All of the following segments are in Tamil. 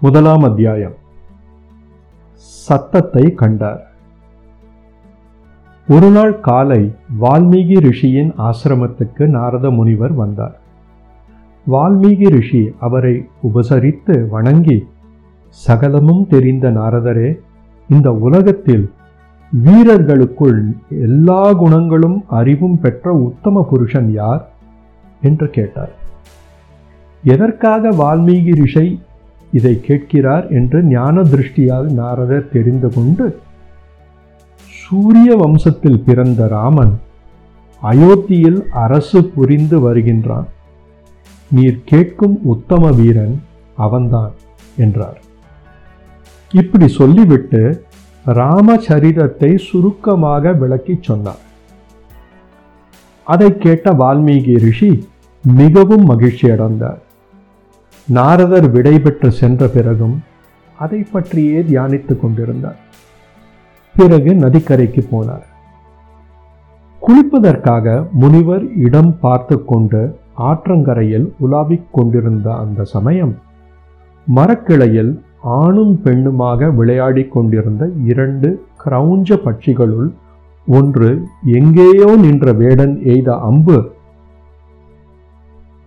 முதலாம் அத்தியாயம். சத்தத்தை கண்டார். ஒரு நாள் காலை வால்மீகி ரிஷியின் ஆசிரமத்துக்கு நாரத முனிவர் வந்தார். வால்மீகி ரிஷி அவரை உபசரித்து வணங்கி சகலமும் தெரிந்த நாரதரே இந்த உலகத்தில் வீரர்களுக்குள் எல்லா குணங்களும் அறிவும் பெற்ற உத்தம புருஷன் யார்? என்று கேட்டார். எதற்காக வால்மீகி ரிஷை இதை கேட்கிறார் என்று ஞான திருஷ்டியால் நாரதர் தெரிந்து கொண்டு சூரிய வம்சத்தில் பிறந்த ராமன் அயோத்தியில் அரசு புரிந்து வருகின்றான். நீர் கேட்கும் உத்தம வீரன் அவன்தான் என்றார். இப்படி சொல்லிவிட்டு ராமச்சரிதத்தை சுருக்கமாக விளக்கிச் சொன்னார். அதை கேட்ட வால்மீகி ரிஷி மிகவும் மகிழ்ச்சி அடைந்தார் நாரதர் விடைபெற்று சென்ற பிறகும் அதை பற்றியே தியானித்துக் கொண்டிருந்தார். பிறகு நதிக்கரைக்கு போனார். குளிப்பதற்காக முனிவர் இடம் பார்த்து கொண்டு ஆற்றங்கரையில் உலாவிக் கொண்டிருந்த அந்த சமயம் மரக்கிளையில் ஆணும் பெண்ணுமாக விளையாடிக் கொண்டிருந்த இரண்டு கிரௌஞ்ச பட்சிகளுள் ஒன்று எங்கேயோ நின்ற வேடன் எய்த அம்பு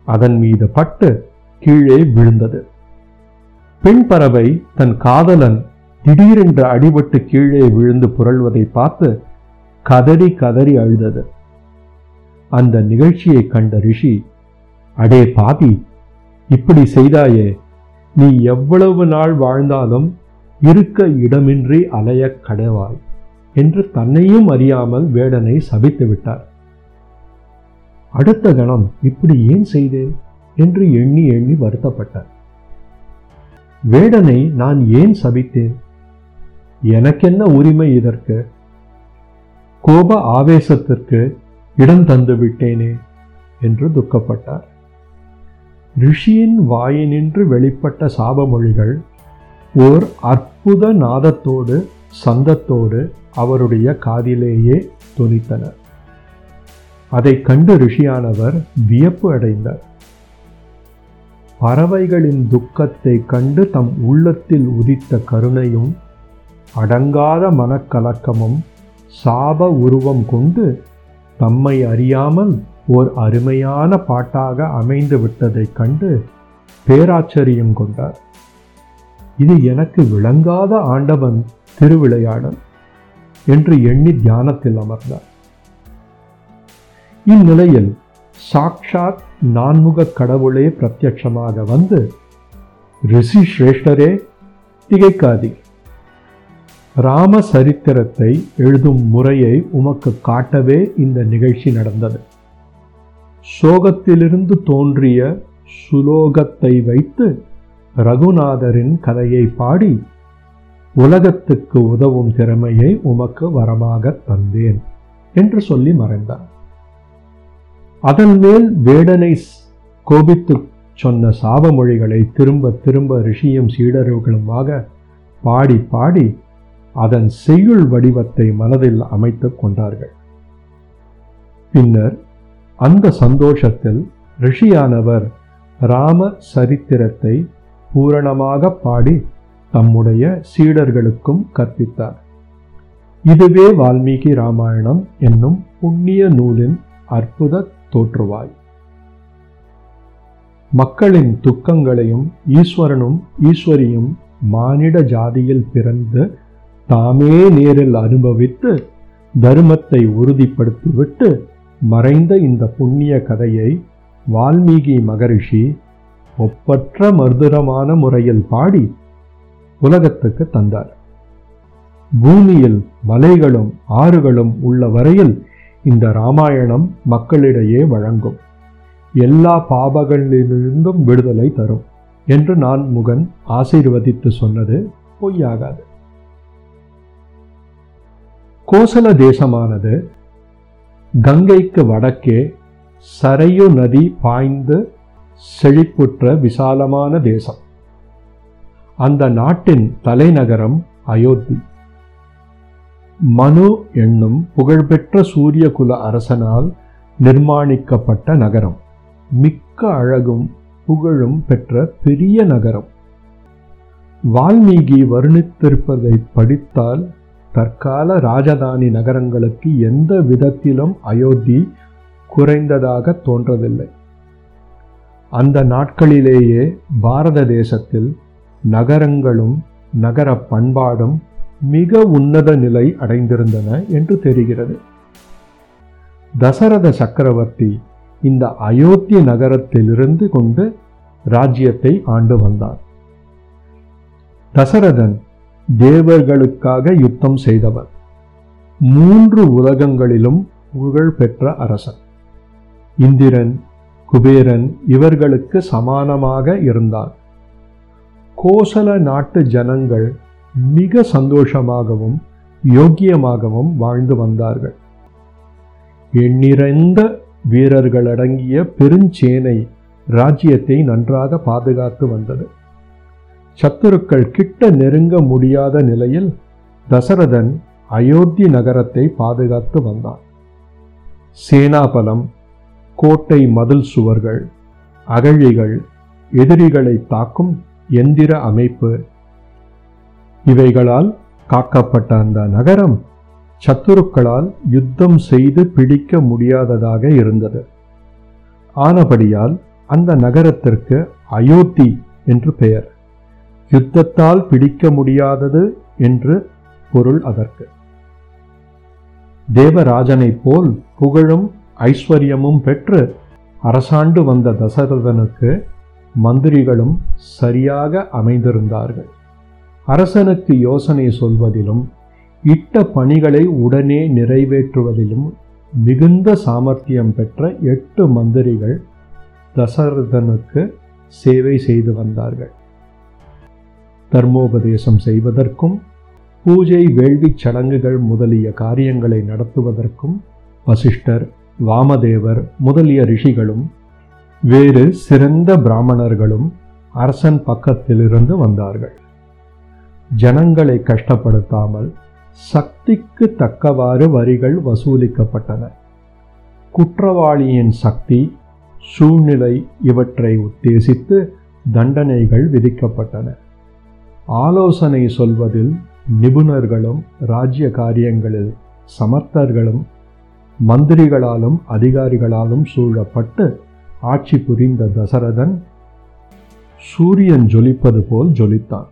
அதன் மீது பட்டு கீழே விழுந்தது. பெண் பறவை தன் காதலன் திடீரென்று அடிபட்டு கீழே விழுந்து புரள்வதை பார்த்து கதறி கதறி அழுதது. அந்த நிகழ்ச்சியை கண்ட ரிஷி அடே பாபி இப்படி செய்தாயே நீ எவ்வளவு நாள் வாழ்ந்தாலும் இருக்க இடமின்றி அலைய கடவாய் என்று தன்னையும் அறியாமல் வேடனை சபித்து விட்டார். அடுத்த கணம் இப்படி ஏன் செய்தேன்? என்று எண்ணி எண்ணி வருத்தப்பட்டார். வேடனை நான் ஏன் சபித்தேன்? எனக்கென்ன உரிமை இதற்கு? கோப ஆவேசத்திற்கு இடம் தந்து விட்டேனே என்று துக்கப்பட்டார். ரிஷியின் வாயினின்று வெளிப்பட்ட சாபமொழிகள் ஓர் அற்புத நாதத்தோடு சந்தத்தோடு அவருடைய காதிலேயே துணித்தனர் அதை கண்டு ரிஷியானவர் வியப்பு அடைந்தார். பறவைகளின் துக்கத்தை கண்டு தம் உள்ளத்தில் உதித்த கருணையும் அடங்காத மனக்கலக்கமும் சாப உருவம் கொண்டு தம்மை அறியாமல் ஓர் அருமையான பாட்டாக அமைந்து விட்டதைக் கண்டு பேராச்சரியம் கொண்டார். இது எனக்கு விளங்காத ஆண்டவன் திருவிளையாடல் என்று எண்ணி தியானத்தில் அமர்ந்தார். இந்நிலையில் சாக்ஷாத் நான்முக கடவுளே பிரத்யட்சமாக வந்து ரிஷி சிரேஷ்டரே திகைக்காதீர். ராம சரித்திரத்தை எழுதும் முறையை உமக்கு காட்டவே இந்த நிகழ்ச்சி நடந்தது. சோகத்திலிருந்து தோன்றிய சுலோகத்தை வைத்து ரகுநாதரின் கதையை பாடி உலகத்துக்கு உதவும் திறமையை உமக்கு வரமாக தந்தேன் என்று சொல்லி மறைந்தார். அதன் மேல் வேடனை கோபித்து சொன்ன சாபமொழிகளை திரும்ப திரும்ப ரிஷியும் சீடர்களுமாக பாடி பாடி அதன் செய்யுள் வடிவத்தை மனதில் அமைத்துக் கொண்டார்கள். பின்னர் அந்த சந்தோஷத்தில் ரிஷியானவர் ராம சரித்திரத்தை பூரணமாக பாடி தம்முடைய சீடர்களுக்கும் கற்பித்தார். இதுவே வால்மீகி ராமாயணம் என்னும் புண்ணிய நூலின் அற்புத தோற்றுவாய். மக்களின் துக்கங்களையும் ஈஸ்வரனும் ஈஸ்வரியும் மானிட ஜாதியில் பிறந்து தாமே நேரில் அனுபவித்து தர்மத்தை உறுதிப்படுத்திவிட்டு மறைந்த இந்த புண்ணிய கதையை வால்மீகி மகரிஷி ஒப்பற்ற மர்துரமான முறையில் பாடி உலகத்துக்கு தந்தார். பூமியில் மலைகளும் ஆறுகளும் உள்ள வரையில் இந்த ராமாயணம் மக்களிடையே வழங்கும். எல்லா பாபங்களிலிருந்தும் விடுதலை தரும். என்று நான் முகன் ஆசீர்வதித்து சொன்னது பொய்யாகாது. கோசல தேசமானது கங்கைக்கு வடக்கே சரையு நதி பாய்ந்து செழிப்புற்ற விசாலமான தேசம். அந்த நாட்டின் தலைநகரம் அயோத்தி. மனு என்னும் புகழ்பெற்ற சூரியகுல அரசனால் நிர்மாணிக்கப்பட்ட நகரம். மிக்க அழகும் புகழும் பெற்ற பெரிய நகரம். வால்மீகி வர்ணித்திருப்பதை படித்தால் தற்கால ராஜதானி நகரங்களுக்கு எந்த விதத்திலும் அயோத்தி குறைந்ததாக தோன்றவில்லை. அந்த நாட்களிலேயே பாரத தேசத்தில் நகரங்களும் நகர பண்பாடும் மிக உன்னத நிலை அடைந்திருந்தன என்று தெரிகிறது. தசரத சக்கரவர்த்தி இந்த அயோத்தி நகரத்திலிருந்து கொண்டு ராஜ்யத்தை ஆண்டு வந்தார். தசரதன் தேவர்களுக்காக யுத்தம் செய்தவர். மூன்று உலகங்களிலும் புகழ் பெற்ற அரசன். இந்திரன் குபேரன் இவர்களுக்கு சமானமாக இருந்தான். கோசல நாட்டு ஜனங்கள் மிக சந்தோஷமாகவும் யோக்கியமாகவும் வாழ்ந்து வந்தார்கள். எண்ணிறந்த வீரர்களடங்கிய பெருஞ்சேனை ராஜ்யத்தை நன்றாக பாதுகாத்து வந்தது. சத்துருக்கள் கிட்ட நெருங்க முடியாத நிலையில் தசரதன் அயோத்தி நகரத்தை பாதுகாத்து வந்தான். சேனாபலம் கோட்டை மதில் சுவர்கள் அகழிகள் எதிரிகளை தாக்கும் எந்திர அமைப்பு இவைகளால் காக்கப்பட்ட அந்த நகரம் சத்துருக்களால் யுத்தம் செய்து பிடிக்க முடியாததாக இருந்தது. ஆனபடியால் அந்த நகரத்திற்கு அயோத்தி என்று பெயர். யுத்தத்தால் பிடிக்க முடியாதது என்று பொருள் அதற்கு. தேவராஜனைப் போல் புகழும் ஐஸ்வர்யமும் பெற்று அரசாண்டு வந்த தசரதனுக்கு மந்திரிகளும் சரியாக அமைந்திருந்தார்கள். அரசனுக்கு யோசனை சொல்வதிலும் இட்ட பணிகளை உடனே நிறைவேற்றுவதிலும் மிகுந்த சாமர்த்தியம் பெற்ற எட்டு மந்திரிகள் தசரதனுக்கு சேவை செய்து வந்தார்கள். தர்மோபதேசம் செய்வதற்கும் பூஜை வேள்விச் சடங்குகள் முதலிய காரியங்களை நடத்துவதற்கும் வசிஷ்டர் வாமதேவர் முதலிய ரிஷிகளும் வேறு சிறந்த பிராமணர்களும் அரசன் பக்கத்திலிருந்து வந்தார்கள். ஜனங்களை கஷ்டப்படுத்தாமல் சக்திக்கு தக்கவாறு வரிகள் வசூலிக்கப்பட்டன. குற்றவாளியின் சக்தி சூழ்நிலை இவற்றை உத்தேசித்து தண்டனைகள் விதிக்கப்பட்டன. ஆலோசனை சொல்வதில் நிபுணர்களும் ராஜ்ய காரியங்களில் சமர்த்தர்களும் மந்திரிகளாலும் அதிகாரிகளாலும் சூழப்பட்டு ஆட்சி புரிந்த தசரதன் சூரியன் ஜொலிப்பது போல் ஜொலித்தான்.